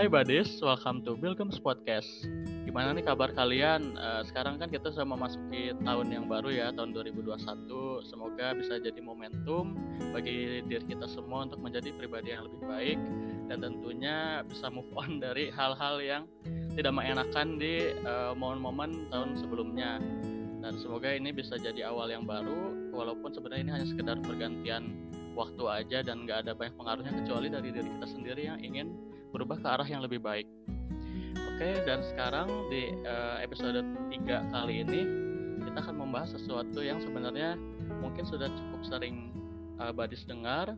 Hai Badis, welcome to Bilkums Podcast. Gimana nih kabar kalian? Uh, sekarang kan kita sudah memasuki tahun yang baru ya, tahun 2021. Semoga bisa jadi momentum bagi diri kita semua untuk menjadi pribadi yang lebih baik dan tentunya bisa move on dari hal-hal yang tidak mengenakan di uh, momen-momen tahun sebelumnya. Dan semoga ini bisa jadi awal yang baru, walaupun sebenarnya ini hanya sekedar pergantian waktu aja dan nggak ada banyak pengaruhnya kecuali dari diri kita sendiri yang ingin berubah ke arah yang lebih baik. Oke, dan sekarang di uh, episode 3 kali ini kita akan membahas sesuatu yang sebenarnya mungkin sudah cukup sering uh, Badis dengar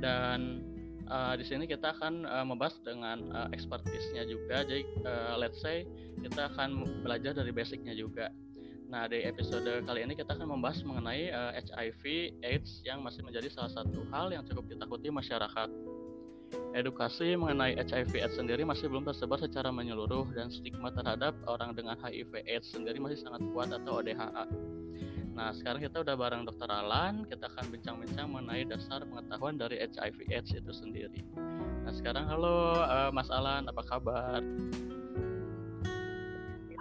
dan uh, di sini kita akan uh, membahas dengan uh, expertise-nya juga. Jadi uh, let's say kita akan belajar dari basicnya juga. Nah, di episode kali ini kita akan membahas mengenai uh, HIV AIDS yang masih menjadi salah satu hal yang cukup ditakuti masyarakat edukasi mengenai HIV AIDS sendiri masih belum tersebar secara menyeluruh dan stigma terhadap orang dengan HIV AIDS sendiri masih sangat kuat atau ODHA. Nah, sekarang kita udah bareng Dokter Alan, kita akan bincang-bincang mengenai dasar pengetahuan dari HIV AIDS itu sendiri. Nah, sekarang halo uh, Mas Alan, apa kabar?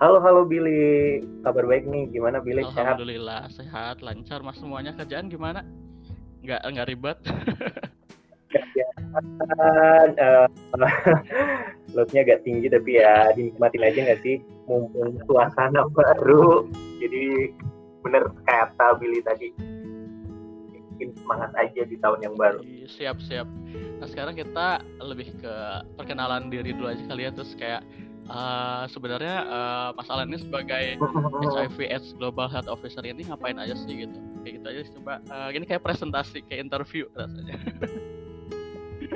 Halo, halo Billy. Kabar baik nih. Gimana Billy? Alhamdulillah, sehat? sehat, lancar. Mas semuanya kerjaan gimana? Nggak nggak ribet? uh, loadnya agak tinggi tapi ya dinikmatin aja nggak sih? Mumpung suasana baru jadi bener kata Billy tadi. Bikin semangat aja di tahun yang baru. Siap siap. Nah sekarang kita lebih ke perkenalan diri dulu aja kali ya. Terus kayak uh, sebenarnya uh, Mas Alan ini sebagai HIV AIDS Global Health Officer ini ngapain aja sih gitu? Kayak gitu aja coba uh, ini kayak presentasi kayak interview rasanya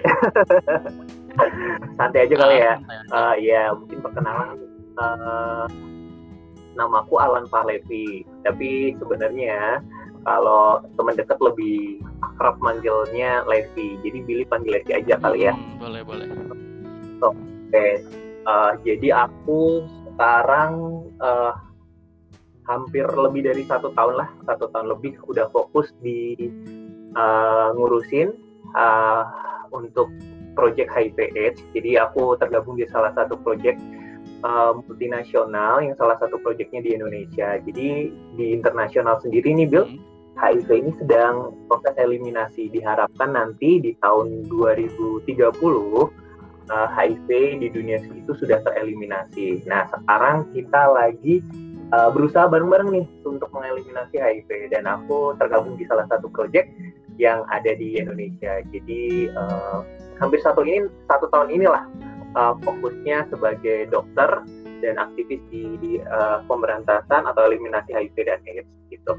santai aja kali ya. Uh, ya mungkin perkenalan. Uh, namaku Alan Pahlevi. Tapi sebenarnya kalau teman dekat lebih akrab manggilnya Levi. Jadi Billy panggil Levi aja kali ya. Hmm, boleh boleh. Oke. Okay. uh, jadi aku sekarang uh, hampir lebih dari satu tahun lah. Satu tahun lebih udah fokus di uh, ngurusin uh, untuk project AIDS. Jadi aku tergabung di salah satu project uh, multinasional yang salah satu projectnya di Indonesia. Jadi di internasional sendiri nih Bill, HIV ini sedang proses eliminasi. Diharapkan nanti di tahun 2030 uh, HIV di dunia itu sudah tereliminasi. Nah sekarang kita lagi uh, berusaha bareng-bareng nih untuk mengeliminasi HIV dan aku tergabung di salah satu project yang ada di Indonesia. Jadi uh, hampir satu ini satu tahun inilah uh, fokusnya sebagai dokter dan aktivis di, di uh, pemberantasan atau eliminasi HIV dan AIDS gitu.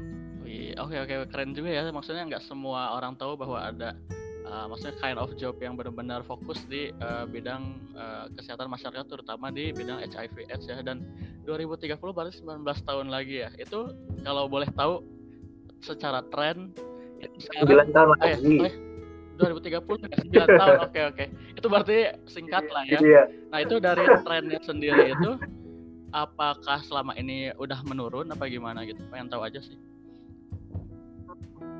Oke oke keren juga ya. Maksudnya nggak semua orang tahu bahwa ada uh, maksudnya kind of job yang benar-benar fokus di uh, bidang uh, kesehatan masyarakat terutama di bidang HIV AIDS ya dan 2030 berarti 19 tahun lagi ya. Itu kalau boleh tahu secara tren sembilan tahun lagi. Eh, 2030 9 tahun. Oke oke. Itu berarti singkat lah ya. Iya. Nah, itu dari trennya sendiri itu apakah selama ini udah menurun apa gimana gitu? Pengen tahu aja sih.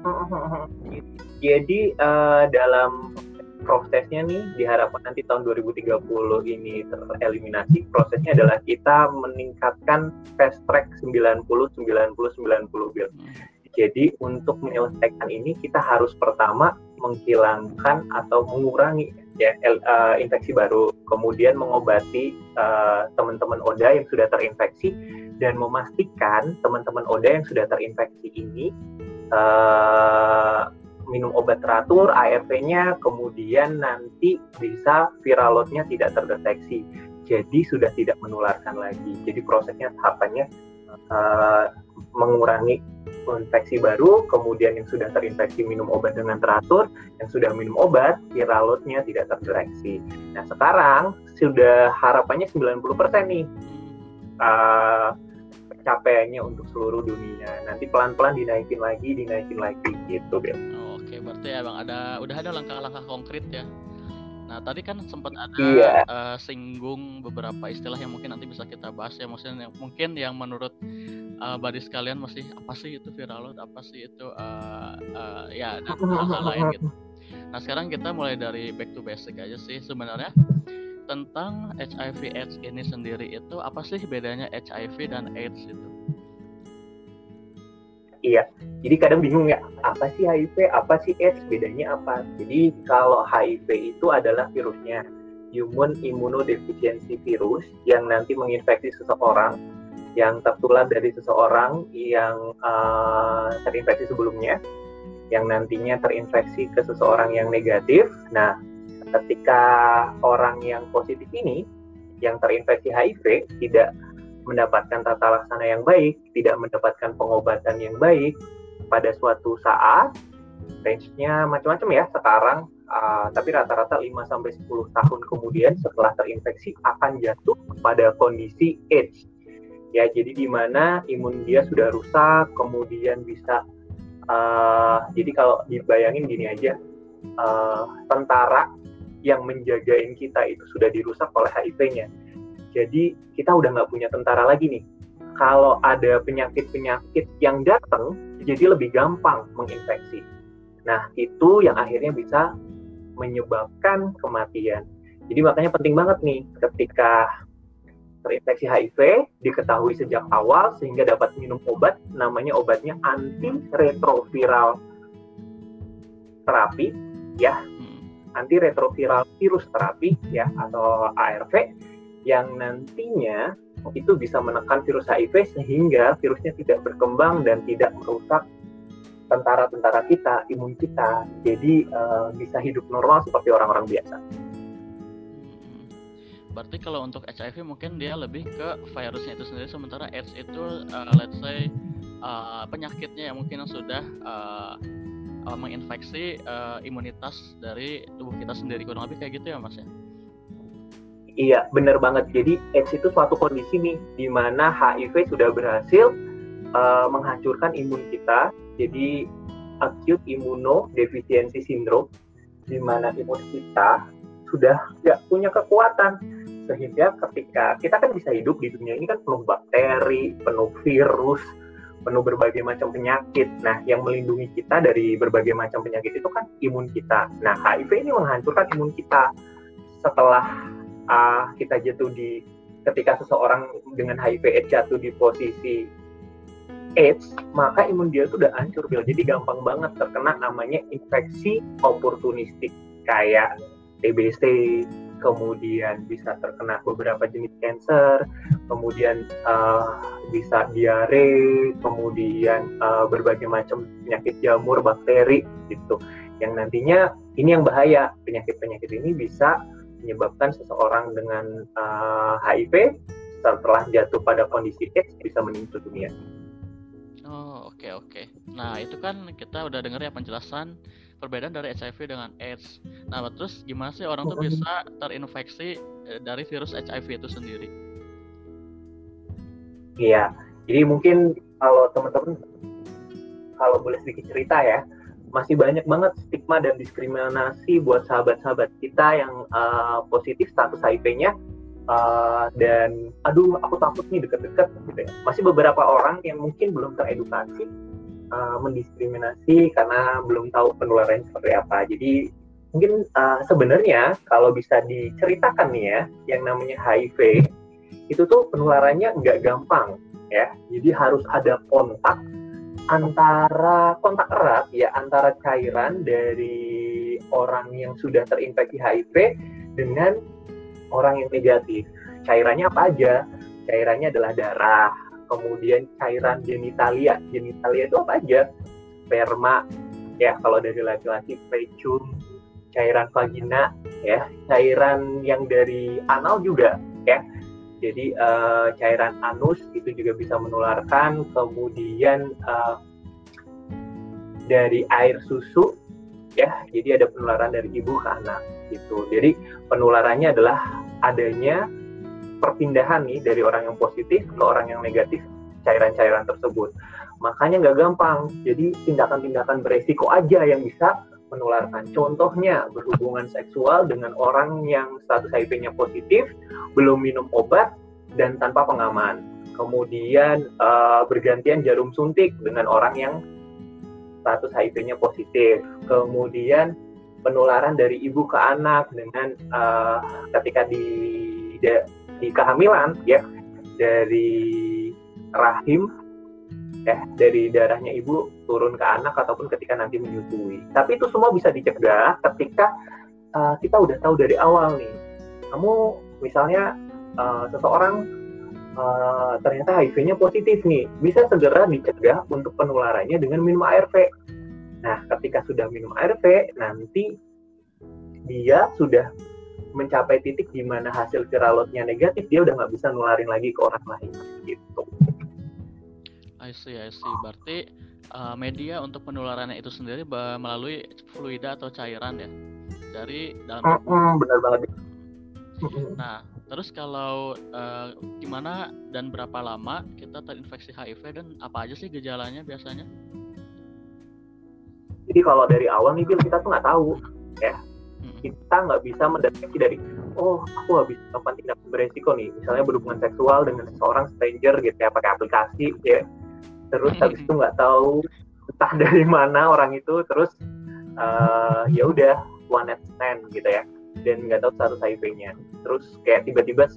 Jadi uh, dalam prosesnya nih diharapkan nanti tahun 2030 ini tereliminasi prosesnya adalah kita meningkatkan fast track 90 90 90 bil. Jadi untuk menyelesaikan ini kita harus pertama menghilangkan atau mengurangi ya uh, infeksi baru, kemudian mengobati uh, teman-teman ODA yang sudah terinfeksi dan memastikan teman-teman ODA yang sudah terinfeksi ini uh, minum obat teratur, ARV-nya, kemudian nanti bisa viral load-nya tidak terdeteksi. Jadi sudah tidak menularkan lagi. Jadi prosesnya tahapannya uh, mengurangi infeksi baru, kemudian yang sudah terinfeksi minum obat dengan teratur, yang sudah minum obat, viral load-nya tidak terdeteksi. Nah, sekarang sudah harapannya 90% nih uh, pencapaiannya untuk seluruh dunia. Nanti pelan-pelan dinaikin lagi, dinaikin lagi gitu, Bel. Oke, berarti emang ada udah ada langkah-langkah konkret ya. Nah, tadi kan sempat ada iya. uh, singgung beberapa istilah yang mungkin nanti bisa kita bahas ya, maksudnya yang, mungkin yang menurut uh, body sekalian masih apa sih itu viral load apa sih itu uh, uh, ya dan hal-hal lain gitu nah sekarang kita mulai dari back to basic aja sih sebenarnya tentang HIV AIDS ini sendiri itu apa sih bedanya HIV dan AIDS itu? Iya, jadi kadang bingung ya, apa sih HIV, apa sih AIDS, bedanya apa? Jadi kalau HIV itu adalah virusnya, human immunodeficiency virus yang nanti menginfeksi seseorang yang tertular dari seseorang yang uh, terinfeksi sebelumnya, yang nantinya terinfeksi ke seseorang yang negatif. Nah, ketika orang yang positif ini yang terinfeksi HIV tidak mendapatkan tata laksana yang baik, tidak mendapatkan pengobatan yang baik pada suatu saat, range-nya macam-macam ya sekarang, uh, tapi rata-rata 5 sampai 10 tahun kemudian setelah terinfeksi akan jatuh pada kondisi AIDS. Ya, jadi di mana imun dia sudah rusak, kemudian bisa uh, jadi kalau dibayangin gini aja, uh, tentara yang menjagain kita itu sudah dirusak oleh HIV-nya. Jadi kita udah nggak punya tentara lagi nih. Kalau ada penyakit-penyakit yang datang, jadi lebih gampang menginfeksi. Nah, itu yang akhirnya bisa menyebabkan kematian. Jadi makanya penting banget nih ketika terinfeksi HIV diketahui sejak awal sehingga dapat minum obat namanya obatnya antiretroviral terapi ya antiretroviral virus terapi ya atau ARV yang nantinya itu bisa menekan virus HIV sehingga virusnya tidak berkembang dan tidak merusak tentara-tentara kita, imun kita. Jadi uh, bisa hidup normal seperti orang-orang biasa. Berarti kalau untuk HIV mungkin dia lebih ke virusnya itu sendiri, sementara AIDS itu uh, let's say uh, penyakitnya yang mungkin sudah uh, uh, menginfeksi uh, imunitas dari tubuh kita sendiri kurang lebih kayak gitu ya mas ya? Iya benar banget. Jadi AIDS itu suatu kondisi nih di mana HIV sudah berhasil uh, menghancurkan imun kita. Jadi acute immunodeficiency syndrome di mana imun kita sudah tidak punya kekuatan sehingga ketika kita kan bisa hidup di dunia ini kan penuh bakteri, penuh virus, penuh berbagai macam penyakit. Nah, yang melindungi kita dari berbagai macam penyakit itu kan imun kita. Nah, HIV ini menghancurkan imun kita. Setelah uh, kita jatuh di ketika seseorang dengan HIV AIDS jatuh di posisi AIDS, maka imun dia itu udah hancur, Bill. Jadi gampang banget terkena namanya infeksi oportunistik kayak TBC, kemudian bisa terkena beberapa jenis cancer, kemudian uh, bisa diare, kemudian uh, berbagai macam penyakit jamur, bakteri gitu. Yang nantinya ini yang bahaya penyakit-penyakit ini bisa menyebabkan seseorang dengan uh, HIV setelah jatuh pada kondisi AIDS bisa meninggal dunia. Oh oke okay, oke. Okay. Nah itu kan kita udah dengar ya penjelasan perbedaan dari HIV dengan AIDS. Nah, terus gimana sih orang tuh bisa terinfeksi eh, dari virus HIV itu sendiri? Iya, jadi mungkin kalau teman-teman kalau boleh sedikit cerita ya, masih banyak banget stigma dan diskriminasi buat sahabat-sahabat kita yang uh, positif status HIV-nya uh, dan aduh aku takut nih deket-deket gitu ya. Masih beberapa orang yang mungkin belum teredukasi uh, mendiskriminasi karena belum tahu penularannya seperti apa. Jadi mungkin uh, sebenarnya kalau bisa diceritakan nih ya, yang namanya HIV itu tuh penularannya nggak gampang ya. Jadi harus ada kontak antara kontak erat ya antara cairan dari orang yang sudah terinfeksi HIV dengan orang yang negatif. Cairannya apa aja? Cairannya adalah darah, kemudian cairan genitalia. Genitalia itu apa aja? Sperma, ya kalau dari laki-laki precum, cairan vagina, ya cairan yang dari anal juga, ya. Jadi uh, cairan anus itu juga bisa menularkan, kemudian uh, dari air susu, ya. Jadi ada penularan dari ibu ke anak, gitu. Jadi penularannya adalah adanya perpindahan nih dari orang yang positif ke orang yang negatif cairan-cairan tersebut. Makanya nggak gampang. Jadi tindakan-tindakan beresiko aja yang bisa menularkan. Contohnya berhubungan seksual dengan orang yang status HIV-nya positif, belum minum obat dan tanpa pengaman. Kemudian uh, bergantian jarum suntik dengan orang yang status HIV-nya positif. Kemudian penularan dari ibu ke anak dengan uh, ketika di, di di kehamilan ya dari rahim ya dari darahnya ibu turun ke anak ataupun ketika nanti menyusui. Tapi itu semua bisa dicegah ketika uh, kita udah tahu dari awal nih. Kamu misalnya uh, seseorang uh, ternyata HIV-nya positif nih, bisa segera dicegah untuk penularannya dengan minum ARV. Nah, ketika sudah minum ARV, nanti dia sudah mencapai titik di mana hasil viralotnya negatif, dia udah nggak bisa nularin lagi ke orang lain gitu. I see, I see. Berarti uh, media untuk penularannya itu sendiri melalui fluida atau cairan ya dari dalam. Mm -hmm, benar banget. Nah, terus kalau uh, gimana dan berapa lama kita terinfeksi HIV dan apa aja sih gejalanya biasanya? Jadi kalau dari awal nih Bill kita tuh nggak tahu ya. Kita nggak bisa mendeteksi dari oh aku habis melakukan tindak beresiko nih, misalnya berhubungan seksual dengan seorang stranger gitu ya pakai aplikasi ya. Terus habis itu nggak tahu entah dari mana orang itu terus uh, ya udah one night stand gitu ya. Dan nggak tahu status HIV-nya terus kayak tiba-tiba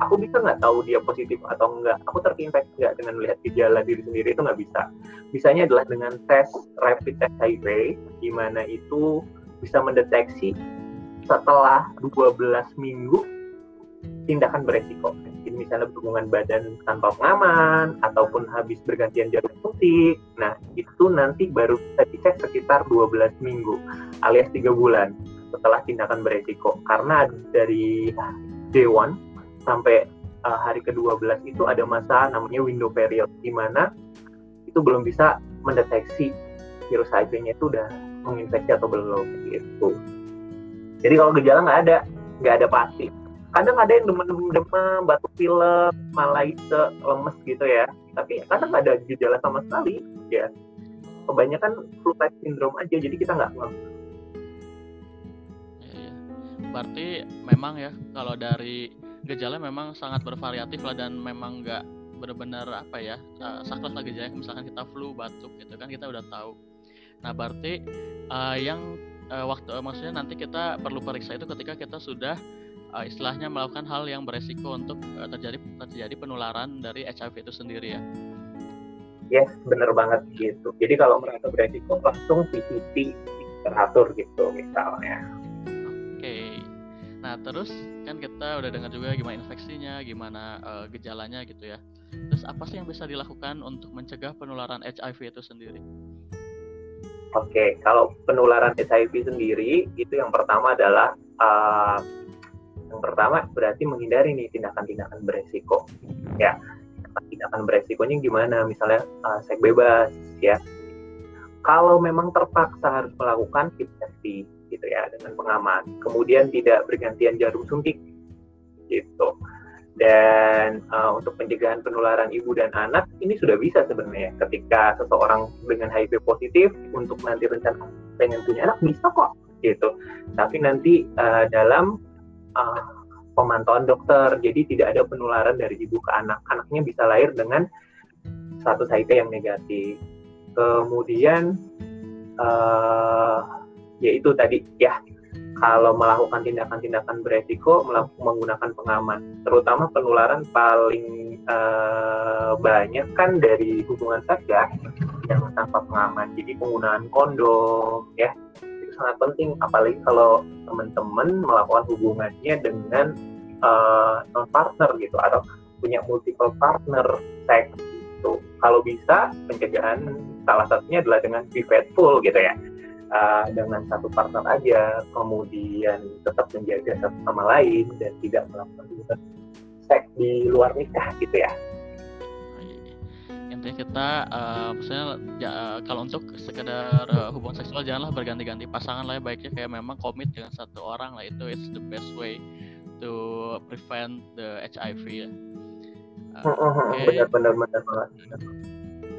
aku bisa nggak tahu dia positif atau enggak aku terinfeksi nggak dengan melihat gejala diri sendiri itu nggak bisa. Bisanya adalah dengan tes rapid test HIV di mana itu bisa mendeteksi setelah 12 minggu tindakan beresiko. Jadi misalnya berhubungan badan tanpa pengaman ataupun habis bergantian jarum suntik. Nah, itu nanti baru bisa dicek sekitar 12 minggu alias 3 bulan setelah tindakan beresiko. Karena dari day one sampai uh, hari ke-12 itu ada masa namanya window period di mana itu belum bisa mendeteksi virus HIV-nya itu udah menginfeksi atau belum gitu. Jadi kalau gejala nggak ada, nggak ada pasti. Kadang ada yang demam-demam batuk pilek malaise lemes gitu ya. Tapi kadang nggak ada gejala sama sekali ya. Kebanyakan flu type syndrome aja jadi kita nggak ngeh iya, iya. berarti memang ya kalau dari gejala memang sangat bervariatif lah dan memang nggak benar-benar apa ya saklek lagi gejala misalkan kita flu batuk gitu kan kita udah tahu nah berarti uh, yang uh, waktu uh, maksudnya nanti kita perlu periksa itu ketika kita sudah uh, istilahnya melakukan hal yang beresiko untuk uh, terjadi terjadi penularan dari HIV itu sendiri ya. Yes, bener banget gitu. Jadi kalau merasa beresiko langsung PCT teratur gitu misalnya. Oke. Okay. Nah terus kan kita udah dengar juga gimana infeksinya, gimana uh, gejalanya gitu ya. Terus apa sih yang bisa dilakukan untuk mencegah penularan HIV itu sendiri? Oke, okay, kalau penularan HIV sendiri itu yang pertama adalah uh, yang pertama berarti menghindari nih tindakan-tindakan beresiko. Ya, tindakan beresikonya gimana? Misalnya uh, seks bebas, ya. Kalau memang terpaksa harus melakukan keep safety gitu ya dengan pengaman. Kemudian tidak bergantian jarum suntik gitu. Dan uh, untuk pencegahan penularan ibu dan anak ini sudah bisa sebenarnya ketika seseorang dengan HIV positif untuk nanti rencana pengen punya anak bisa kok gitu. Tapi nanti uh, dalam uh, pemantauan dokter. Jadi tidak ada penularan dari ibu ke anak. Anaknya bisa lahir dengan status HIV yang negatif. Kemudian uh, yaitu tadi ya kalau melakukan tindakan-tindakan beresiko menggunakan pengaman, terutama penularan paling uh, banyak kan dari hubungan seks ya yang tanpa pengaman. Jadi penggunaan kondom ya sangat penting apalagi kalau teman-teman melakukan hubungannya dengan uh, non partner gitu atau punya multiple partner seks gitu. Kalau bisa pencegahan salah satunya adalah dengan be faithful gitu ya. Uh, dengan satu partner aja, kemudian tetap menjaga satu sama lain dan tidak melakukan seks di luar nikah gitu ya intinya kita uh, maksudnya ya, kalau untuk sekedar uh, hubungan seksual janganlah berganti-ganti pasangan lah ya baiknya kayak memang komit dengan satu orang lah itu it's the best way to prevent the HIV ya. Uh, okay. Benar-benar benar.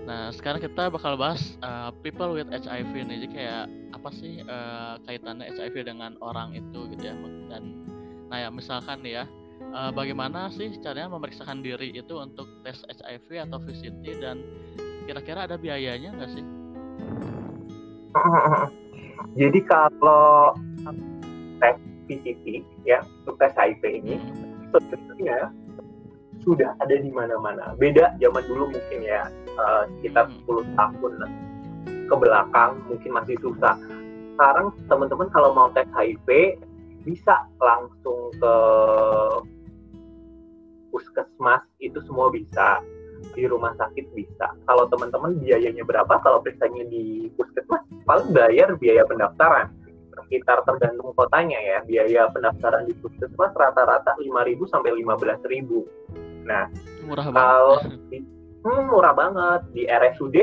Nah sekarang kita bakal bahas uh, people with HIV nih jadi kayak apa sih uh, kaitannya HIV dengan orang itu gitu ya dan nah ya misalkan nih ya uh, bagaimana sih caranya memeriksakan diri itu untuk tes HIV atau VCT dan kira-kira ada biayanya nggak sih? Jadi kalau tes PCT ya untuk tes HIV ini hmm. sebenarnya sudah ada di mana-mana. Beda zaman dulu mungkin ya uh, sekitar 10 hmm. tahun ke belakang mungkin masih susah. Sekarang teman-teman kalau mau tes HIV bisa langsung ke puskesmas itu semua bisa di rumah sakit bisa. Kalau teman-teman biayanya berapa? Kalau periksanya di puskesmas paling bayar biaya pendaftaran sekitar tergantung kotanya ya. Biaya pendaftaran di puskesmas rata-rata 5.000 sampai 15.000. Nah, murah kalau di, hmm, murah banget di RSUD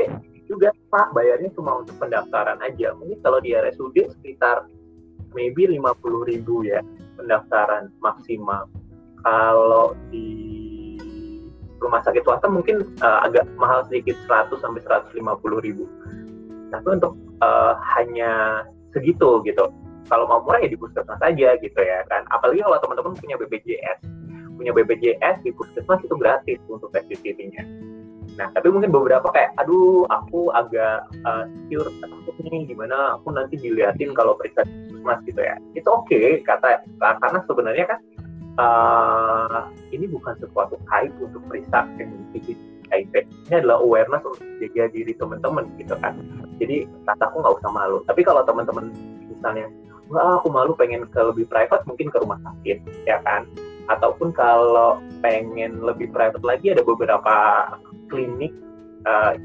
juga Pak bayarnya cuma untuk pendaftaran aja. Mungkin kalau di RSUD sekitar maybe 50.000 ya pendaftaran maksimal. Kalau di rumah sakit swasta mungkin uh, agak mahal sedikit 100 sampai 150 ribu. Tapi untuk uh, hanya segitu gitu. Kalau mau murah ya di puskesmas saja gitu ya kan. Apalagi kalau teman-teman punya BPJS, punya BPJS di puskesmas itu gratis untuk tes nya Nah, tapi mungkin beberapa kayak, aduh, aku agak uh, secure takut nih, gimana aku nanti diliatin kalau periksa puskesmas gitu ya. Itu oke, okay, kata karena sebenarnya kan uh, ini bukan sesuatu hype untuk periksa yang HIV. Ini adalah awareness untuk jaga diri teman-teman gitu kan. Jadi kata aku nggak usah malu. Tapi kalau teman-teman misalnya, wah aku malu pengen ke lebih private mungkin ke rumah sakit ya kan. Ataupun kalau pengen lebih private lagi ada beberapa klinik uh,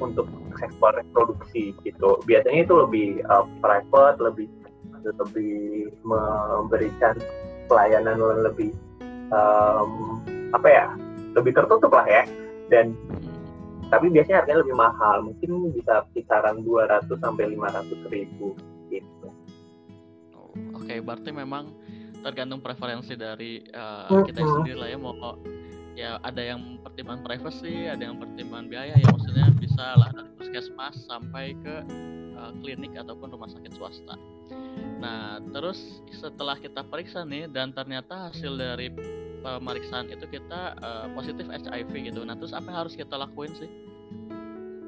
untuk sektor reproduksi gitu. Biasanya itu lebih uh, private, lebih lebih memberikan pelayanan lebih um, apa ya lebih tertutup lah ya dan tapi biasanya harganya lebih mahal mungkin bisa kisaran 200 sampai 500 ribu gitu oke okay, berarti memang tergantung preferensi dari uh, kita sendiri lah ya mau ya ada yang pertimbangan privacy ada yang pertimbangan biaya ya maksudnya bisa lah dari puskesmas sampai ke uh, klinik ataupun rumah sakit swasta nah terus setelah kita periksa nih dan ternyata hasil dari pemeriksaan itu kita uh, positif HIV gitu. Nah, terus apa yang harus kita lakuin sih?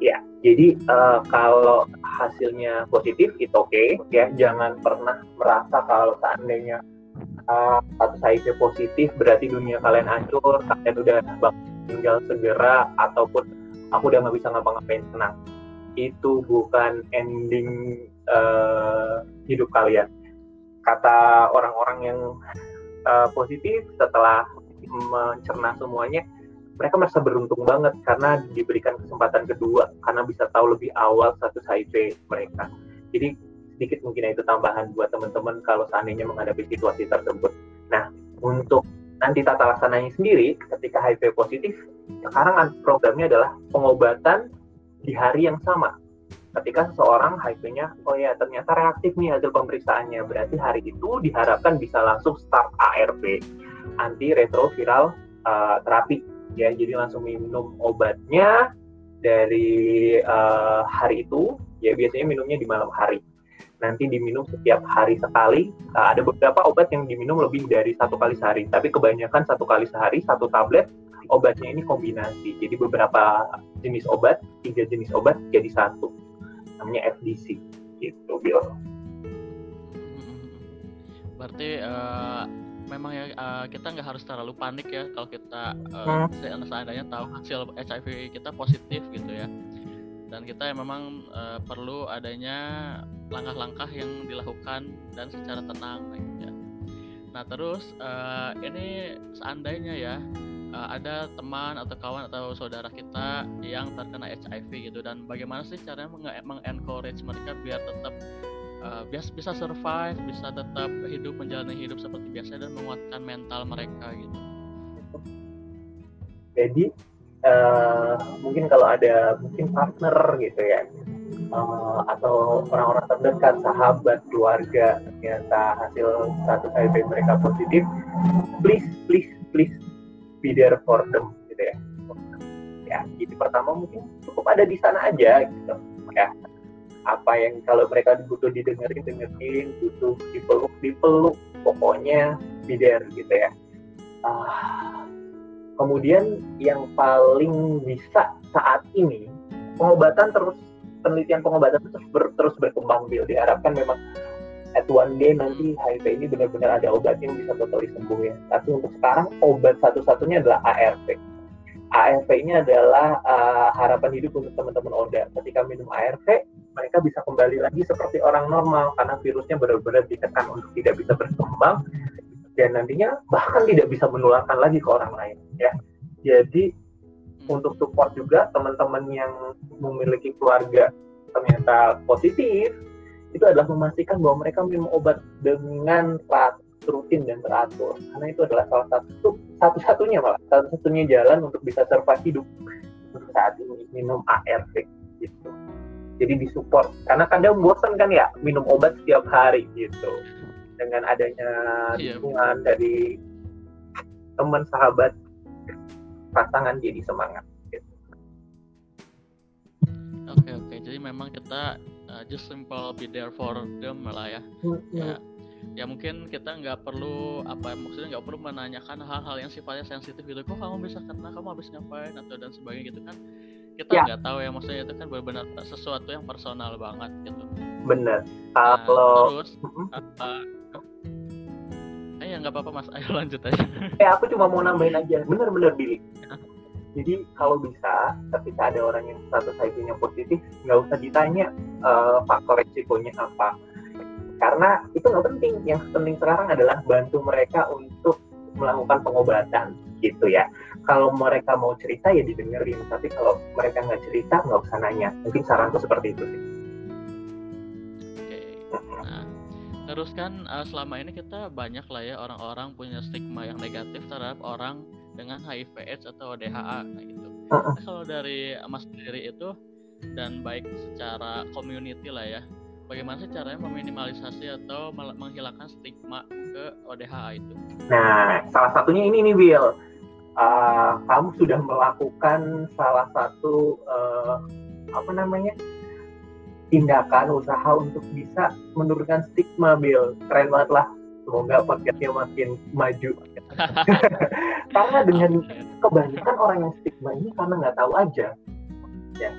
Ya, jadi uh, kalau hasilnya positif itu oke okay, ya. Jangan pernah merasa kalau seandainya uh, status HIV positif berarti dunia kalian hancur, kalian udah tinggal segera ataupun aku udah nggak bisa ngapa-ngapain tenang. Itu bukan ending uh, hidup kalian. Kata orang-orang yang uh, positif setelah mencerna semuanya mereka merasa beruntung banget karena diberikan kesempatan kedua karena bisa tahu lebih awal status HIV mereka jadi sedikit mungkin itu tambahan buat teman-teman kalau seandainya menghadapi situasi tersebut. Nah untuk nanti tata laksananya sendiri ketika HIV positif sekarang programnya adalah pengobatan di hari yang sama. Ketika seseorang HIV-nya oh ya ternyata reaktif nih hasil pemeriksaannya. Berarti hari itu diharapkan bisa langsung start ARP anti retroviral uh, terapi. Ya jadi langsung minum obatnya dari uh, hari itu. Ya biasanya minumnya di malam hari nanti diminum setiap hari sekali uh, ada beberapa obat yang diminum lebih dari satu kali sehari tapi kebanyakan satu kali sehari satu tablet obatnya ini kombinasi jadi beberapa jenis obat tiga jenis obat jadi satu namanya FDC gitu Bill. Berarti uh, memang ya uh, kita nggak harus terlalu panik ya kalau kita uh, hmm. seandainya tahu hasil HIV kita positif gitu ya. Dan kita memang uh, perlu adanya langkah-langkah yang dilakukan dan secara tenang ya. Nah terus uh, ini seandainya ya uh, ada teman atau kawan atau saudara kita yang terkena HIV gitu dan bagaimana sih caranya mengencourage mereka biar tetap uh, bisa survive, bisa tetap hidup menjalani hidup seperti biasa dan menguatkan mental mereka gitu. Jadi uh, mungkin kalau ada mungkin partner gitu ya. Uh, atau orang-orang terdekat, sahabat, keluarga ternyata hasil status HIV mereka positif, please, please, please be there for them gitu ya. Ya jadi pertama mungkin cukup ada di sana aja gitu. Ya apa yang kalau mereka butuh didengerin dengerin butuh dipeluk dipeluk pokoknya be there gitu ya. Uh, kemudian yang paling bisa saat ini pengobatan terus penelitian pengobatan terus, ber, terus berkembang Bill. Diharapkan memang at one day nanti HIV ini benar-benar ada obatnya yang bisa totally sembuh ya. Tapi untuk sekarang obat satu-satunya adalah ARV ARV ini adalah uh, harapan hidup untuk teman-teman Oda ketika minum ARV mereka bisa kembali lagi seperti orang normal karena virusnya benar-benar ditekan untuk tidak bisa berkembang dan nantinya bahkan tidak bisa menularkan lagi ke orang lain ya. Jadi untuk support juga teman-teman yang memiliki keluarga ternyata positif itu adalah memastikan bahwa mereka minum obat dengan rutin dan teratur. Karena itu adalah salah satu satu-satunya malah satu-satunya jalan untuk bisa survive hidup untuk saat ini minum ARV gitu. Jadi disupport. Karena kadang bosan kan ya minum obat setiap hari gitu dengan adanya iya, dukungan dari teman sahabat pasangan jadi semangat gitu. Oke oke jadi memang kita uh, just simple be there for them lah ya. Mm-hmm. Ya ya mungkin kita nggak perlu apa maksudnya nggak perlu menanyakan hal-hal yang sifatnya sensitif gitu kok kamu bisa kena kamu habis ngapain atau dan sebagainya gitu kan kita ya. nggak ya. tahu ya maksudnya itu kan benar-benar sesuatu yang personal banget gitu bener nah, kalau terus uh, uh, ya nggak apa-apa mas. Ayo lanjut aja. Eh aku cuma mau nambahin aja. Bener-bener Billy. Jadi kalau bisa ketika ada orang yang status HIV-nya positif nggak usah ditanya uh, faktor resikonya apa. Karena itu nggak penting. Yang penting sekarang adalah bantu mereka untuk melakukan pengobatan gitu ya. Kalau mereka mau cerita ya didengerin. Tapi kalau mereka nggak cerita nggak usah nanya. Mungkin saranku seperti itu sih terus kan uh, selama ini kita banyak lah ya orang-orang punya stigma yang negatif terhadap orang dengan HIV/AIDS atau DHA nah gitu. Nah, kalau dari Mas sendiri itu dan baik secara community lah ya, bagaimana sih caranya meminimalisasi atau menghilangkan stigma ke ODHA itu? Nah, salah satunya ini nih Bill. Uh, kamu sudah melakukan salah satu uh, apa namanya tindakan usaha untuk bisa menurunkan stigma Bill. Keren banget lah. Semoga podcastnya makin maju. Karena dengan kebanyakan orang yang stigma ini karena nggak tahu aja. Ya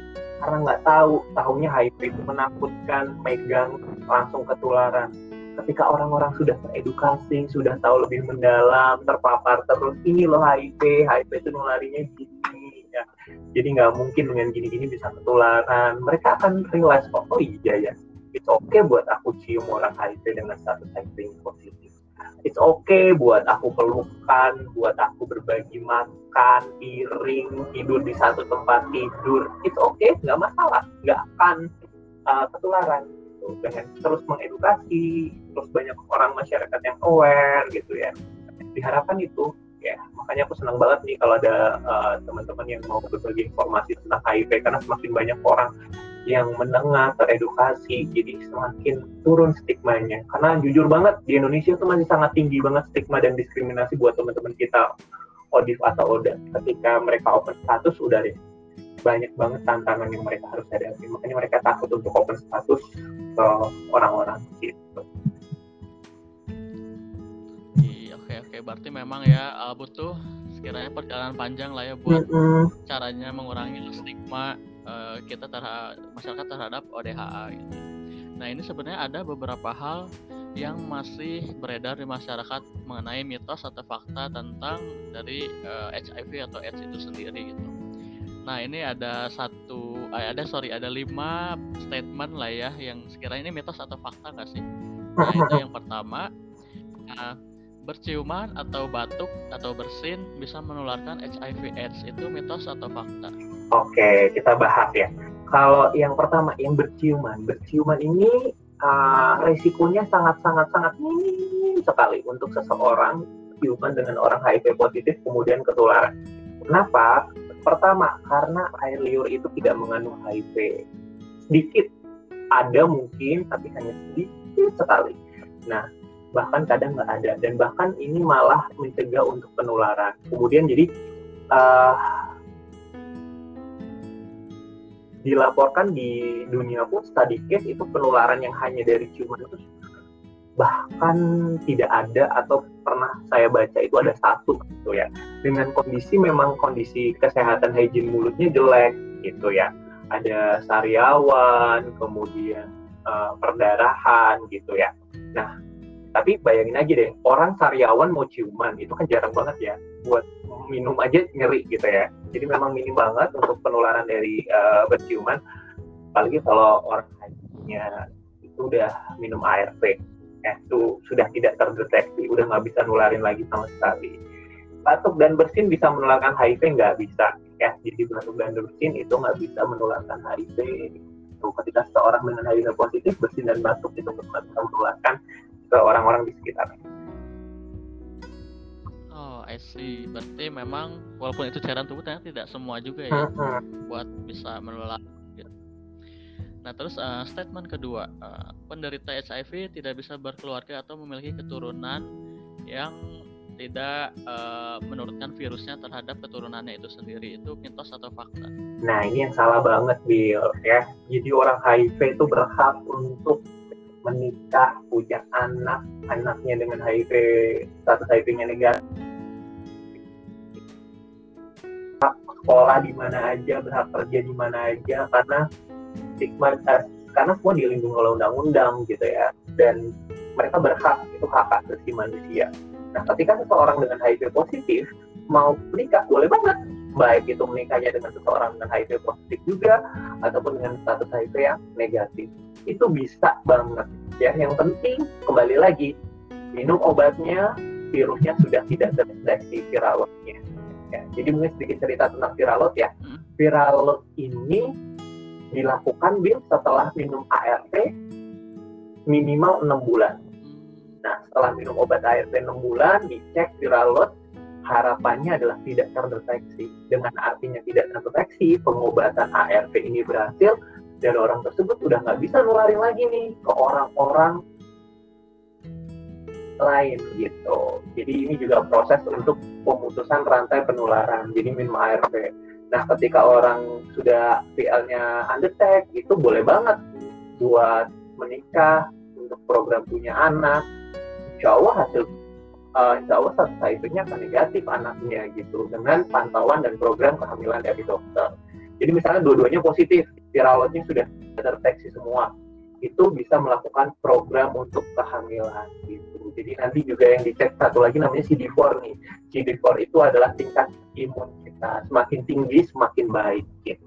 karena nggak tahu tahunya HIV itu menakutkan megang langsung ketularan. Ketika orang-orang sudah teredukasi sudah tahu lebih mendalam terpapar terus ini loh HIV HIV itu nularinya gini ya. Jadi nggak mungkin dengan gini-gini bisa ketularan. Mereka akan realize oh, oh iya ya. It's okay buat aku cium orang HIV dengan status HIV positif. It's okay buat aku pelukan buat aku berbagi makan piring tidur di satu tempat tidur. It's okay nggak masalah. Nggak akan uh, ketularan. Gitu. dengan terus mengedukasi terus banyak orang masyarakat yang aware gitu ya. Diharapkan itu ya makanya aku senang banget nih kalau ada uh, teman-teman yang mau berbagi informasi tentang HIV karena semakin banyak orang yang mendengar teredukasi jadi semakin turun stigmanya. Karena jujur banget di Indonesia itu masih sangat tinggi banget stigma dan diskriminasi buat teman-teman kita odif atau oda. Ketika mereka open status udah deh. Banyak banget tantangan yang mereka harus hadapi. Makanya mereka takut untuk open status ke orang-orang gitu berarti memang ya uh, butuh sekiranya perjalanan panjang lah ya buat mm -hmm. caranya mengurangi stigma uh, kita terhadap masyarakat terhadap ODHA gitu. Nah, ini sebenarnya ada beberapa hal yang masih beredar di masyarakat mengenai mitos atau fakta tentang dari uh, eh, HIV atau AIDS itu sendiri gitu. Nah, ini ada satu eh, ada sorry ada lima statement lah ya yang sekiranya ini mitos atau fakta nggak sih? Nah, itu yang pertama. Nah, berciuman atau batuk atau bersin bisa menularkan HIV AIDS itu mitos atau fakta? Oke, kita bahas ya. Kalau yang pertama yang berciuman, berciuman ini uh, resikonya sangat-sangat sangat minim sekali untuk seseorang ciuman dengan orang HIV positif kemudian ketularan. Kenapa? Pertama, karena air liur itu tidak mengandung HIV. Sedikit ada mungkin, tapi hanya sedikit sekali. Nah, bahkan kadang nggak ada. Dan bahkan ini malah mencegah untuk penularan. Kemudian jadi uh, dilaporkan di dunia pun study case itu penularan yang hanya dari ciuman itu bahkan tidak ada atau pernah saya baca itu ada satu gitu ya. Dengan kondisi memang kondisi kesehatan hygiene mulutnya jelek gitu ya. Ada sariawan, kemudian uh, perdarahan gitu ya. Nah, tapi bayangin aja deh, orang sariawan mau ciuman itu kan jarang banget ya. Buat minum aja nyeri gitu ya. Jadi memang minim banget untuk penularan dari uh, berciuman. Apalagi kalau orang hanya itu udah minum ARV, ya itu sudah tidak terdeteksi, udah nggak bisa nularin lagi sama sekali. Batuk dan bersin bisa menularkan HIV nggak bisa ya. Jadi batuk dan bersin itu nggak bisa menularkan HIV. Tuh, ketika seorang dengan HIV positif bersin dan batuk itu bisa menularkan ke orang-orang di sekitarnya. Oh, I see. Berarti memang walaupun itu cairan tubuh ternyata tidak semua juga ya buat bisa menular. Gitu. Nah, terus uh, statement kedua, uh, penderita HIV tidak bisa berkeluarga atau memiliki keturunan yang tidak uh, menurunkan virusnya terhadap keturunannya itu sendiri itu mitos atau fakta? Nah ini yang salah banget Bill ya. Jadi orang HIV itu berhak untuk menikah, punya anak, anaknya dengan HIV, status HIV-nya negatif. sekolah di mana aja, berhak kerja di mana aja, karena stigma, eh, karena semua dilindungi oleh undang-undang gitu ya, dan mereka berhak itu hak asasi manusia. Nah, ketika seseorang dengan HIV positif mau menikah, boleh banget, baik itu menikahnya dengan seseorang dengan HIV positif juga, ataupun dengan status HIV yang negatif itu bisa banget. Ya yang penting kembali lagi minum obatnya virusnya sudah tidak terdeteksi viralotnya. Ya, jadi mungkin sedikit cerita tentang viralot ya. Hmm. viralot ini dilakukan bil setelah minum ART minimal enam bulan. Nah setelah minum obat ART enam bulan dicek viralot harapannya adalah tidak terdeteksi. Dengan artinya tidak terdeteksi pengobatan ARV ini berhasil dan orang tersebut udah nggak bisa nularin lagi nih ke orang-orang lain gitu. Jadi ini juga proses untuk pemutusan rantai penularan. Jadi minum ARV. Nah, ketika orang sudah VL-nya undetect, itu boleh banget buat menikah, untuk program punya anak. Insya Allah hasil uh, insya Allah status HIV-nya akan negatif anaknya gitu dengan pantauan dan program kehamilan dari dokter. Jadi misalnya dua-duanya positif, viralnya sudah terdeteksi semua, itu bisa melakukan program untuk kehamilan gitu. Jadi nanti juga yang dicek satu lagi namanya CD4 nih. CD4 itu adalah tingkat imun kita semakin tinggi semakin baik gitu.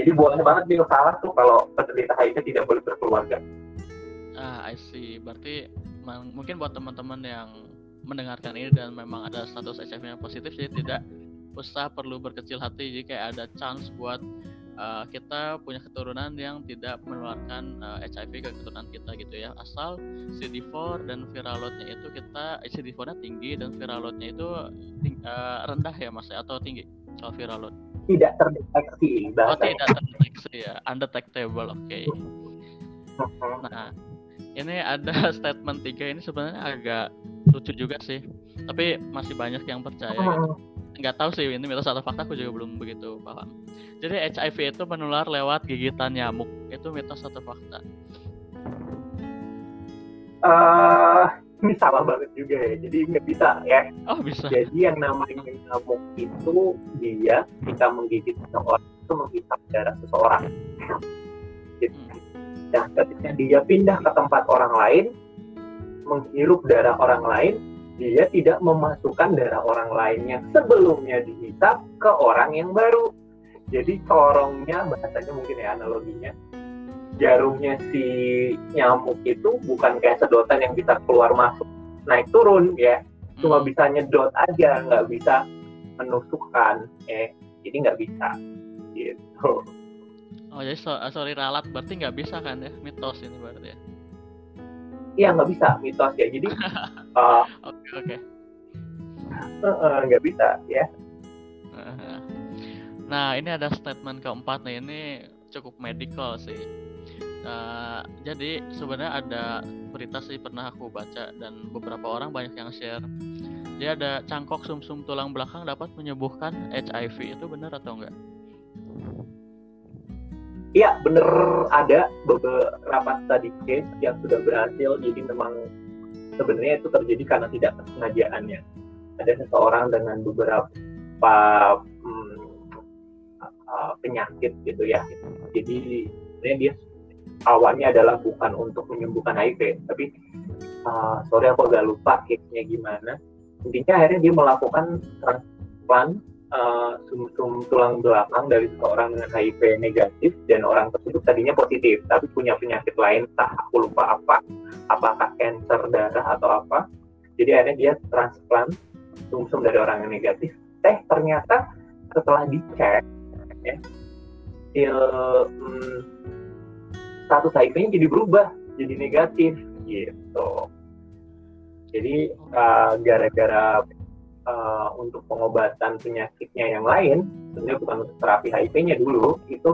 Jadi boleh banget nih salah tuh kalau penderita HIV tidak boleh berkeluarga. Ah, I see. Berarti mungkin buat teman-teman yang mendengarkan ini dan memang ada status HIV yang positif jadi tidak usah perlu berkecil hati jika ada chance buat uh, kita punya keturunan yang tidak menularkan uh, eh, HIV ke keturunan kita gitu ya. Asal CD4 dan viralotnya itu kita eh, CD4-nya tinggi dan viralotnya itu ting uh, rendah ya mas atau tinggi kalau viralot tidak terdeteksi oh tidak terdeteksi ya undetectable oke. Okay. nah ini ada statement tiga ini sebenarnya agak lucu juga sih tapi masih banyak yang percaya. Gitu nggak tahu sih ini mitos atau fakta aku juga belum begitu paham. Jadi HIV itu menular lewat gigitan nyamuk itu mitos atau fakta? Uh, ini salah banget juga ya jadi nggak bisa ya. Oh bisa. Jadi yang namanya nyamuk itu dia ketika menggigit seseorang itu menghisap darah seseorang. Gitu. nah ketika dia pindah ke tempat orang lain menghirup darah orang lain dia tidak memasukkan darah orang lain yang sebelumnya dihisap ke orang yang baru. Jadi corongnya bahasanya mungkin ya analoginya jarumnya si nyamuk itu bukan kayak sedotan yang bisa keluar masuk naik turun ya cuma hmm. bisa nyedot aja nggak bisa menusukkan eh jadi nggak bisa gitu oh jadi so, sorry ralat berarti nggak bisa kan ya mitos ini berarti ya iya nggak bisa mitos ya. Jadi uh, oke oke. Nggak bisa ya. Nah ini ada statement keempat nih. Ini cukup medical sih. Uh, jadi sebenarnya ada berita sih pernah aku baca dan beberapa orang banyak yang share. Dia ada cangkok sumsum -sum tulang belakang dapat menyembuhkan HIV itu benar atau enggak? Iya, bener ada beberapa study case yang sudah berhasil. Jadi memang sebenarnya itu terjadi karena tidak kesengajaannya. Ada seseorang dengan beberapa hmm, uh, penyakit gitu ya. Jadi dia awalnya adalah bukan untuk menyembuhkan HIV, tapi uh, sorry aku agak lupa case-nya gimana. Intinya akhirnya dia melakukan transplant uh, sum-sum tulang belakang dari seorang dengan HIV negatif dan orang tersebut tadinya positif, tapi punya penyakit lain, tak aku lupa apa, apakah cancer darah atau apa. Jadi akhirnya dia transplant sum-sum dari orang yang negatif. Eh ternyata setelah dicek, ya, il, hmm, status HIV-nya jadi berubah, jadi negatif gitu. Jadi uh, gara-gara uh, untuk pengobatan penyakitnya yang lain, sebenarnya bukan untuk terapi HIV-nya dulu, itu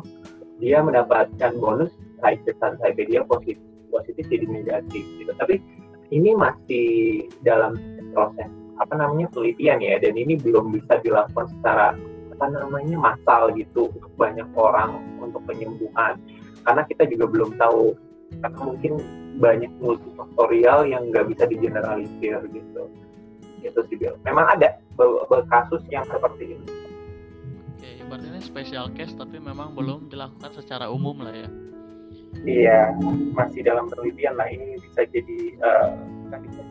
dia mendapatkan bonus HIV status HIV dia positif, positif jadi negatif gitu. Tapi ini masih dalam proses apa namanya penelitian ya, dan ini belum bisa dilakukan secara apa namanya massal gitu untuk banyak orang untuk penyembuhan karena kita juga belum tahu karena mungkin banyak multifaktorial yang nggak bisa digeneralisir gitu gitu sih Bill. Memang ada kasus yang seperti ini. Oke, berarti ini special case tapi memang belum dilakukan secara umum lah ya. Iya, masih dalam penelitian lah ini bisa jadi uh,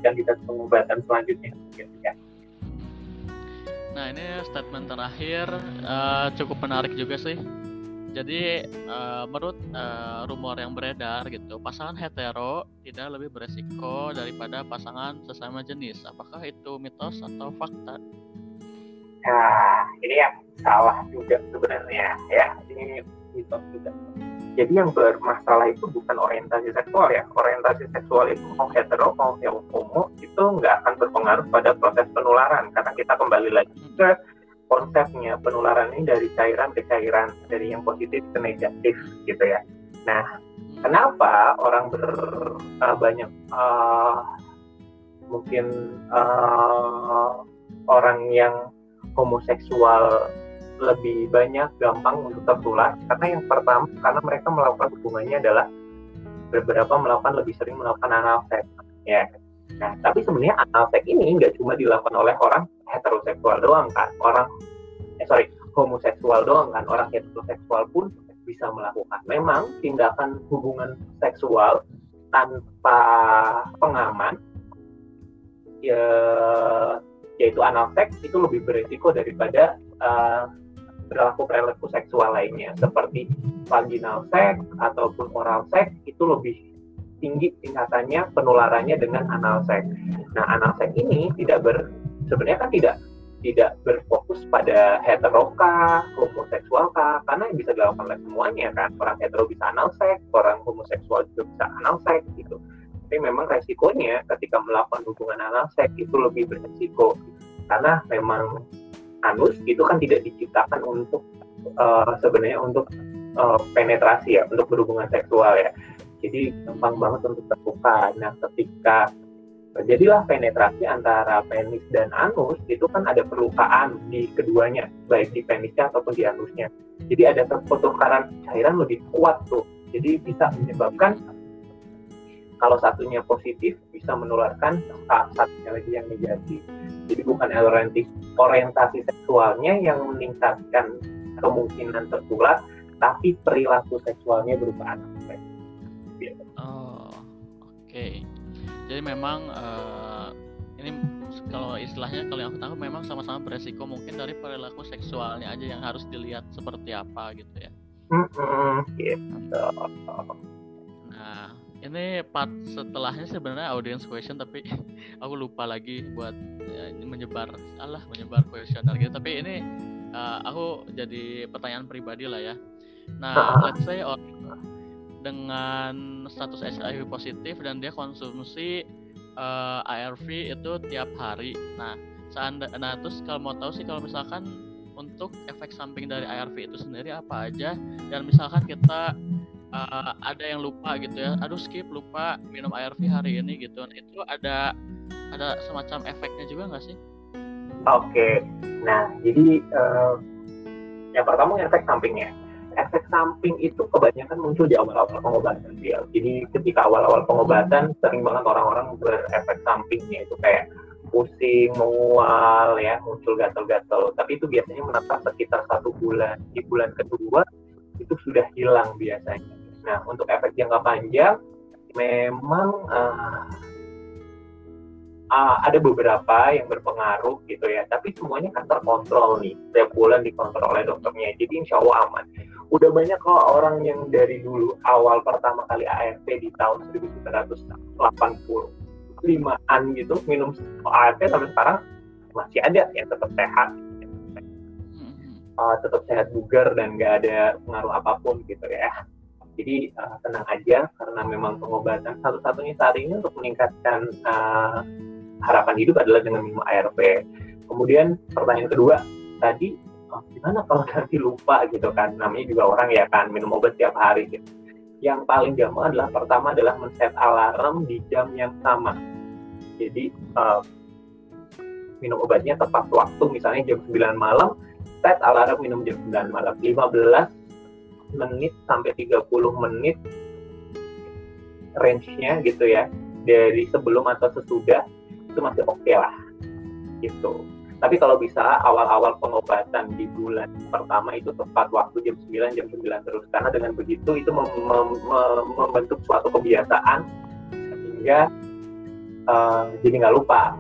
kandidat pengobatan selanjutnya gitu ya. Nah ini statement terakhir uh, cukup menarik juga sih. Jadi uh, menurut uh, rumor yang beredar gitu, pasangan hetero tidak lebih beresiko daripada pasangan sesama jenis. Apakah itu mitos atau fakta? Nah ini yang salah juga sebenarnya ya. Ini mitos juga jadi yang bermasalah itu bukan orientasi seksual ya orientasi seksual itu mau hetero mau homo itu nggak akan berpengaruh pada proses penularan karena kita kembali lagi ke konsepnya penularan ini dari cairan ke cairan dari yang positif ke negatif gitu ya. Nah kenapa orang ber uh, banyak uh, mungkin uh, orang yang homoseksual lebih banyak gampang untuk tertular? Karena yang pertama karena mereka melakukan hubungannya adalah beberapa melakukan lebih sering melakukan anal seks ya. Nah tapi sebenarnya anal seks ini nggak cuma dilakukan oleh orang heteroseksual doang kan. Orang eh sorry homoseksual doang kan. Orang heteroseksual pun bisa melakukan. Memang tindakan hubungan seksual tanpa pengaman ya yaitu anal seks itu lebih beresiko daripada uh, perilaku perilaku seksual lainnya. Seperti vaginal sex ataupun oral sex itu lebih tinggi tingkatannya penularannya dengan anal sex. Nah, anal sex ini tidak ber sebenarnya kan tidak tidak berfokus pada heteroka, homoseksual kah, karena yang bisa dilakukan oleh semuanya kan. Orang hetero bisa anal sex, orang homoseksual juga bisa anal sex gitu. Tapi memang resikonya ketika melakukan hubungan anal sex itu lebih beresiko karena memang anus itu kan tidak diciptakan untuk uh, sebenarnya untuk uh, penetrasi ya, untuk berhubungan seksual ya. Jadi gampang banget untuk terbuka. Nah, ketika terjadilah penetrasi antara penis dan anus, itu kan ada perlukaan di keduanya, baik di penisnya ataupun di anusnya. Jadi ada pertukaran cairan lebih kuat tuh. Jadi bisa menyebabkan kalau satunya positif bisa menularkan satunya lagi yang negatif. Jadi bukan orientasi, orientasi seksualnya yang meningkatkan kemungkinan tertular, tapi perilaku seksualnya berupa. Oh, oke. Okay. Jadi memang uh, ini kalau istilahnya kalau yang aku tahu memang sama-sama beresiko mungkin dari perilaku seksualnya aja yang harus dilihat seperti apa gitu ya. Gitu. Nah, ini part setelahnya sebenarnya audience question tapi aku lupa lagi buat ya, menyebar salah menyebar kuesioner gitu tapi ini uh, aku jadi pertanyaan pribadi lah ya nah let's say orang dengan status HIV positif dan dia konsumsi uh, eh, ARV itu tiap hari. Nah seanda nah terus kalau mau tahu sih kalau misalkan untuk efek samping dari ARV itu sendiri apa aja? Dan misalkan kita uh, ada yang lupa gitu ya aduh skip lupa minum ARV hari ini gitu. Itu ada ada semacam efeknya juga nggak sih? Oke. Nah jadi uh, yang pertama efek sampingnya efek samping itu kebanyakan muncul di awal-awal pengobatan dia. Jadi ketika awal-awal pengobatan sering banget orang-orang berefek sampingnya itu kayak pusing, mual, ya, muncul gatal-gatal. Tapi itu biasanya menetap sekitar satu bulan. Di bulan kedua itu sudah hilang biasanya. Nah, untuk efek jangka panjang, memang uh, uh, ada beberapa yang berpengaruh gitu ya, tapi semuanya kan terkontrol nih. Setiap bulan dikontrol oleh dokternya, jadi insya Allah aman. Udah banyak kok orang yang dari dulu awal pertama kali ART di tahun 1980 limaan gitu minum ART sampai sekarang masih ada yang tetap sehat. Uh, tetap sehat bugar dan nggak ada pengaruh apa pun gitu ya. Jadi uh, tenang aja karena memang pengobatan satu-satunya saat ini untuk meningkatkan uh, harapan hidup adalah dengan minum ARP. Kemudian pertanyaan kedua tadi gimana kalau nanti lupa gitu kan? Namanya juga orang ya kan minum obat tiap hari gitu. Yang paling gampang adalah pertama adalah men-set alarm di jam yang sama. Jadi uh, minum obatnya tepat waktu misalnya jam 9 malam set alarm minum jam 9 malam. 15 menit sampai 30 menit range-nya gitu ya. Dari sebelum atau sesudah itu masih oke okay lah. Gitu tapi kalau bisa awal-awal pengobatan di bulan pertama itu tepat waktu jam 9 jam 9 terus. Karena dengan begitu itu mem mem mem membentuk suatu kebiasaan sehingga uh, jadi nggak lupa.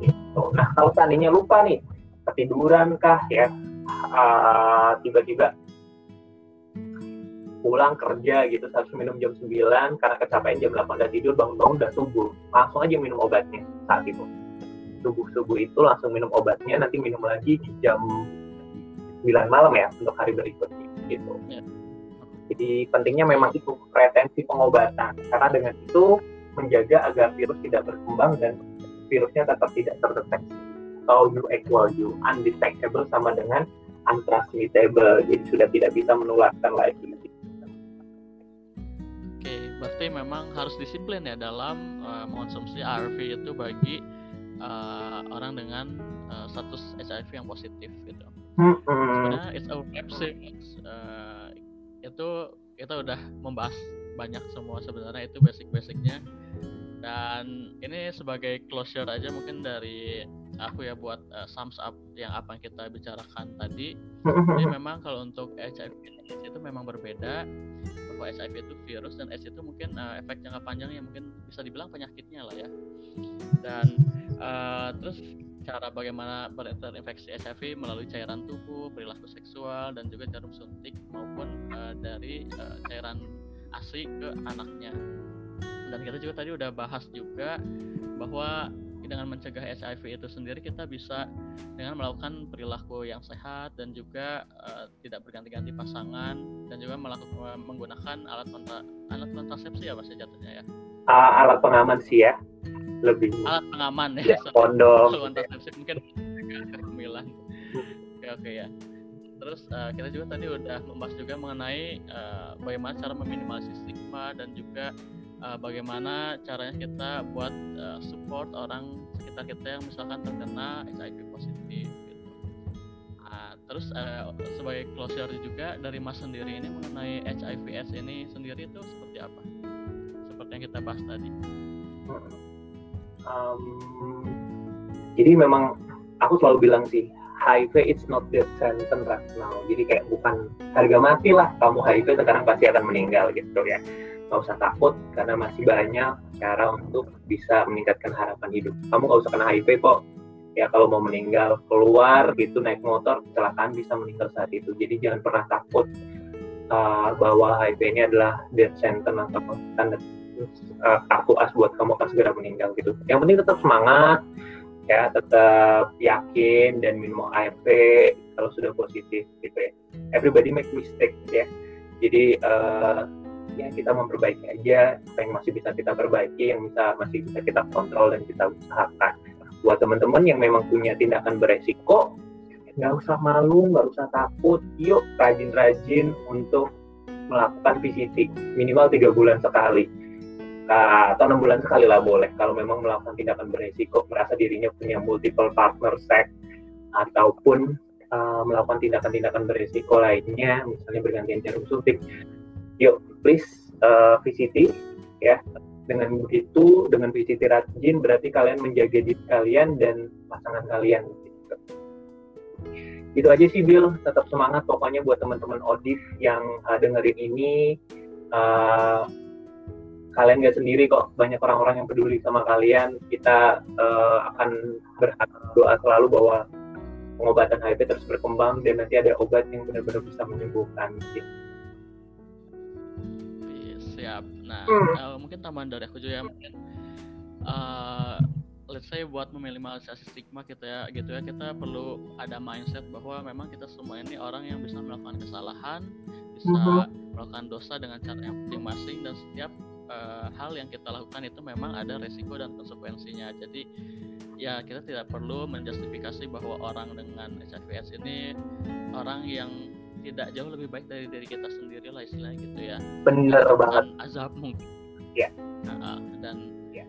Gitu. nah kalau seandainya lupa nih ketiduran kah ya? Uh, tiba-tiba pulang kerja gitu harus minum jam 9 karena kecapean jam 8 udah tidur bangun-bangun udah subuh. Langsung aja minum obatnya saat itu subuh-subuh itu langsung minum obatnya nanti minum lagi di jam 9 malam ya untuk hari berikutnya gitu. Ya. jadi pentingnya memang itu retensi pengobatan. Karena dengan itu menjaga agar virus tidak berkembang dan virusnya tetap tidak terdeteksi. Atau U equal U undetectable sama dengan untransmittable jadi sudah tidak bisa menularkan lagi. Oke, berarti memang harus disiplin ya dalam uh, mengonsumsi ARV itu bagi uh, orang dengan uh, status HIV yang positif gitu. Sebenarnya it's a uh, itu kita udah membahas banyak semua sebenarnya itu basic-basicnya. Dan ini sebagai closure aja mungkin dari aku ya buat uh, sums up yang apa yang kita bicarakan tadi. Jadi memang kalau untuk HIV itu memang berbeda. Bahwa HIV itu virus dan AIDS itu mungkin uh, efek jangka panjang yang mungkin bisa dibilang penyakitnya lah ya. Dan uh, terus cara bagaimana berinfeksi HIV melalui cairan tubuh perilaku seksual dan juga jarum suntik maupun uh, dari uh, cairan ASI ke anaknya. Dan kita juga tadi udah bahas juga bahwa dengan mencegah HIV itu sendiri kita bisa dengan melakukan perilaku yang sehat dan juga uh, tidak berganti-ganti pasangan dan juga melakukan menggunakan alat kontra, alat kontrasepsi ya mas jatuhnya ya? Uh, alat pengaman sih ya lebih alat pengaman ya, ya kondom kontrasepsi mungkin kehamilan oke oke ya terus uh, kita juga tadi udah membahas juga mengenai uh, bagaimana cara meminimalisir stigma dan juga uh, bagaimana caranya kita buat uh, support orang sekitar kita yang misalkan terkena HIV positif gitu. Uh, terus uh, sebagai closure juga dari Mas sendiri ini mengenai HIV/AIDS ini sendiri itu seperti apa? Seperti yang kita bahas tadi. Um, jadi memang aku selalu bilang sih HIV it's not death sentence right now. Jadi kayak bukan harga mati lah kamu HIV sekarang pasti akan meninggal gitu ya nggak usah takut karena masih banyak cara untuk bisa meningkatkan harapan hidup. Kamu nggak usah kena HIV kok. Ya kalau mau meninggal keluar gitu naik motor kecelakaan bisa meninggal saat itu. Jadi jangan pernah takut uh, bahwa HIV ini adalah death sentence atau tanda uh, kartu as buat kamu akan segera meninggal gitu. Yang penting tetap semangat ya tetap yakin dan minum ARV kalau sudah positif gitu ya. Everybody make mistake ya. Jadi uh, ya kita memperbaiki aja apa yang masih bisa kita perbaiki yang bisa masih bisa kita kontrol dan kita usahakan buat teman-teman yang memang punya tindakan beresiko nggak usah malu nggak usah takut yuk rajin-rajin untuk melakukan VCT minimal tiga bulan sekali atau enam bulan sekali lah boleh. Kalau memang melakukan tindakan beresiko merasa dirinya punya multiple partner sex ataupun uh, melakukan tindakan-tindakan beresiko lainnya misalnya bergantian jarum suntik yuk please uh, VCT ya. Dengan begitu dengan visi rajin berarti kalian menjaga diri kalian dan pasangan kalian gitu. itu aja sih Bill tetap semangat pokoknya buat teman-teman Odif yang uh, dengerin ini kalian gak sendiri kok. Banyak orang-orang yang peduli sama kalian. Kita uh, akan berharap doa selalu bahwa pengobatan HIV terus berkembang dan nanti ada obat yang benar-benar bisa menyembuhkan. Gitu siap. Nah hmm. uh, mungkin tambahan dari aku juga ya mungkin uh, let's say buat meminimalisasi stigma kita ya gitu ya kita perlu ada mindset bahwa memang kita semua ini orang yang bisa melakukan kesalahan bisa uh-huh. melakukan dosa dengan cara yang masing-masing dan setiap uh, hal yang kita lakukan itu memang ada resiko dan konsekuensinya. Jadi ya kita tidak perlu menjustifikasi bahwa orang dengan HIV/AIDS ini orang yang tidak jauh lebih baik dari diri kita sendiri lah istilahnya gitu ya. Benar banget. azab mungkin. Ya nah, dan ya.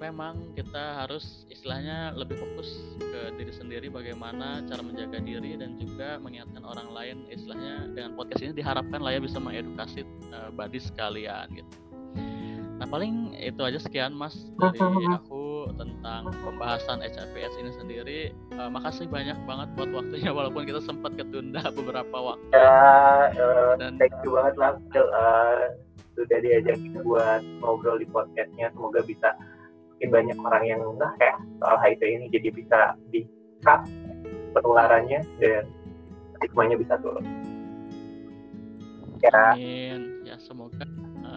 memang kita harus istilahnya lebih fokus ke diri sendiri bagaimana cara menjaga diri dan juga mengingatkan orang lain istilahnya dengan podcast ini diharapkan lah ya bisa mengedukasi uh, badi sekalian gitu nah paling itu aja sekian mas dari aku tentang pembahasan HIV/AIDS ini sendiri. Uh, makasih banyak banget buat waktunya walaupun kita sempat ketunda beberapa waktu. Ya, uh, Dan thank you banget lah uh, sudah diajak buat ngobrol di podcastnya. Semoga bisa mungkin banyak orang yang enggak ya soal HIV ini jadi bisa bisa penularannya dan stigmanya bisa turun. Ya. Amin. Ya semoga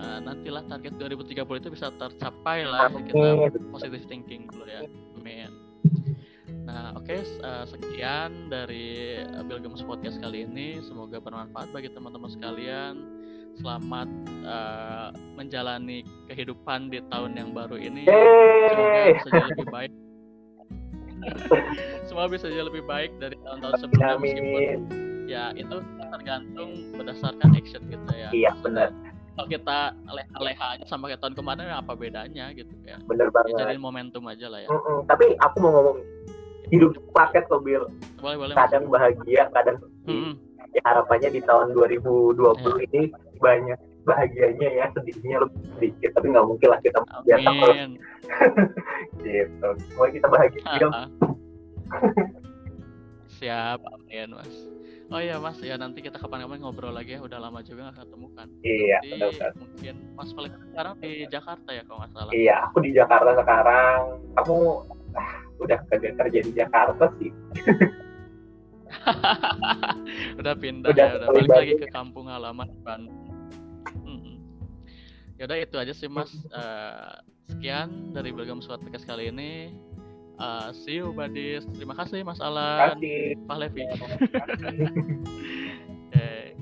uh, nantilah target 2030 itu bisa tercapai lah kita positive thinking dulu ya. Amin. Nah oke okay, uh, eh, sekian dari Bilgems Podcast kali ini. Semoga bermanfaat bagi teman-teman sekalian. Selamat uh, menjalani kehidupan di tahun yang baru ini. Semoga bisa jadi lebih baik. Semua bisa jadi lebih baik dari tahun-tahun sebelumnya meskipun ya itu tergantung berdasarkan action kita ya. Iya benar kalau kita leha-leha aja sama kayak tahun kemarin apa bedanya gitu ya bener banget. ya, jadi momentum aja lah ya. Mm -mm. tapi aku mau ngomong hidup paket loh Bill boleh, boleh, kadang bahagia kadang mm -hmm. ya harapannya di tahun 2020 ya. ini banyak bahagianya ya sedihnya lebih sedikit tapi nggak mungkin lah kita biasa gitu. Mau kita bahagia siap amin mas Oh iya mas, ya nanti kita kapan-kapan ngobrol lagi ya. Udah lama juga nggak ketemu kan. Iya. Jadi betul, mungkin mas paling sekarang di Jakarta ya kalau nggak salah. Iya, aku di Jakarta sekarang. Kamu ah, udah kerja kerja di Jakarta sih. udah pindah udah, ya, udah balik lagi ke kampung halaman Bandung. Hmm. Yaudah itu aja sih mas. Uh, sekian dari Bergam Suat kali ini. Uh, see you, buddies. Terima kasih, Mas Alan. Terima. Pak Levi. Okay.